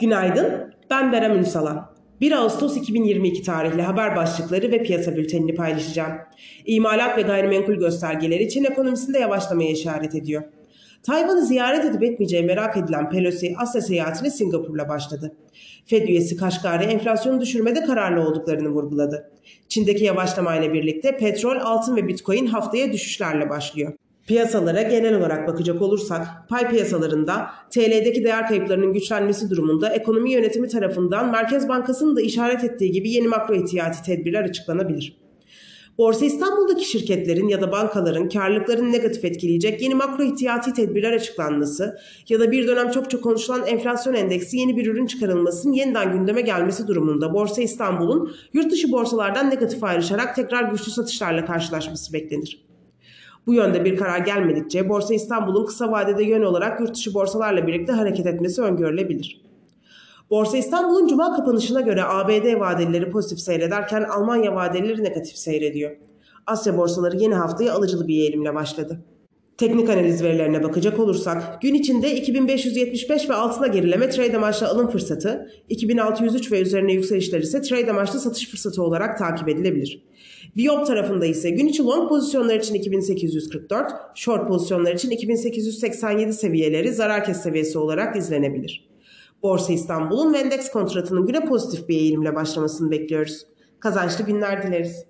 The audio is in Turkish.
Günaydın, ben Berem Ünsalan. 1 Ağustos 2022 tarihli haber başlıkları ve piyasa bültenini paylaşacağım. İmalat ve gayrimenkul göstergeleri Çin ekonomisinde yavaşlamaya işaret ediyor. Tayvan'ı ziyaret edip etmeyeceği merak edilen Pelosi Asya seyahatine Singapur'la başladı. Fed üyesi Kaşgari enflasyonu düşürmede kararlı olduklarını vurguladı. Çin'deki yavaşlamayla birlikte petrol, altın ve bitcoin haftaya düşüşlerle başlıyor. Piyasalara genel olarak bakacak olursak pay piyasalarında TL'deki değer kayıplarının güçlenmesi durumunda ekonomi yönetimi tarafından Merkez Bankası'nın da işaret ettiği gibi yeni makro ihtiyati tedbirler açıklanabilir. Borsa İstanbul'daki şirketlerin ya da bankaların karlılıklarını negatif etkileyecek yeni makro ihtiyati tedbirler açıklanması ya da bir dönem çok çok konuşulan enflasyon endeksi yeni bir ürün çıkarılmasının yeniden gündeme gelmesi durumunda Borsa İstanbul'un yurt dışı borsalardan negatif ayrışarak tekrar güçlü satışlarla karşılaşması beklenir. Bu yönde bir karar gelmedikçe Borsa İstanbul'un kısa vadede yön olarak yurt dışı borsalarla birlikte hareket etmesi öngörülebilir. Borsa İstanbul'un cuma kapanışına göre ABD vadelileri pozitif seyrederken Almanya vadeleri negatif seyrediyor. Asya borsaları yeni haftayı alıcılı bir eğilimle başladı. Teknik analiz verilerine bakacak olursak gün içinde 2575 ve altına gerileme trade amaçlı alım fırsatı, 2603 ve üzerine yükselişler ise trade amaçlı satış fırsatı olarak takip edilebilir. Viyop tarafında ise gün içi long pozisyonlar için 2844, short pozisyonlar için 2887 seviyeleri zarar kes seviyesi olarak izlenebilir. Borsa İstanbul'un ve endeks kontratının güne pozitif bir eğilimle başlamasını bekliyoruz. Kazançlı günler dileriz.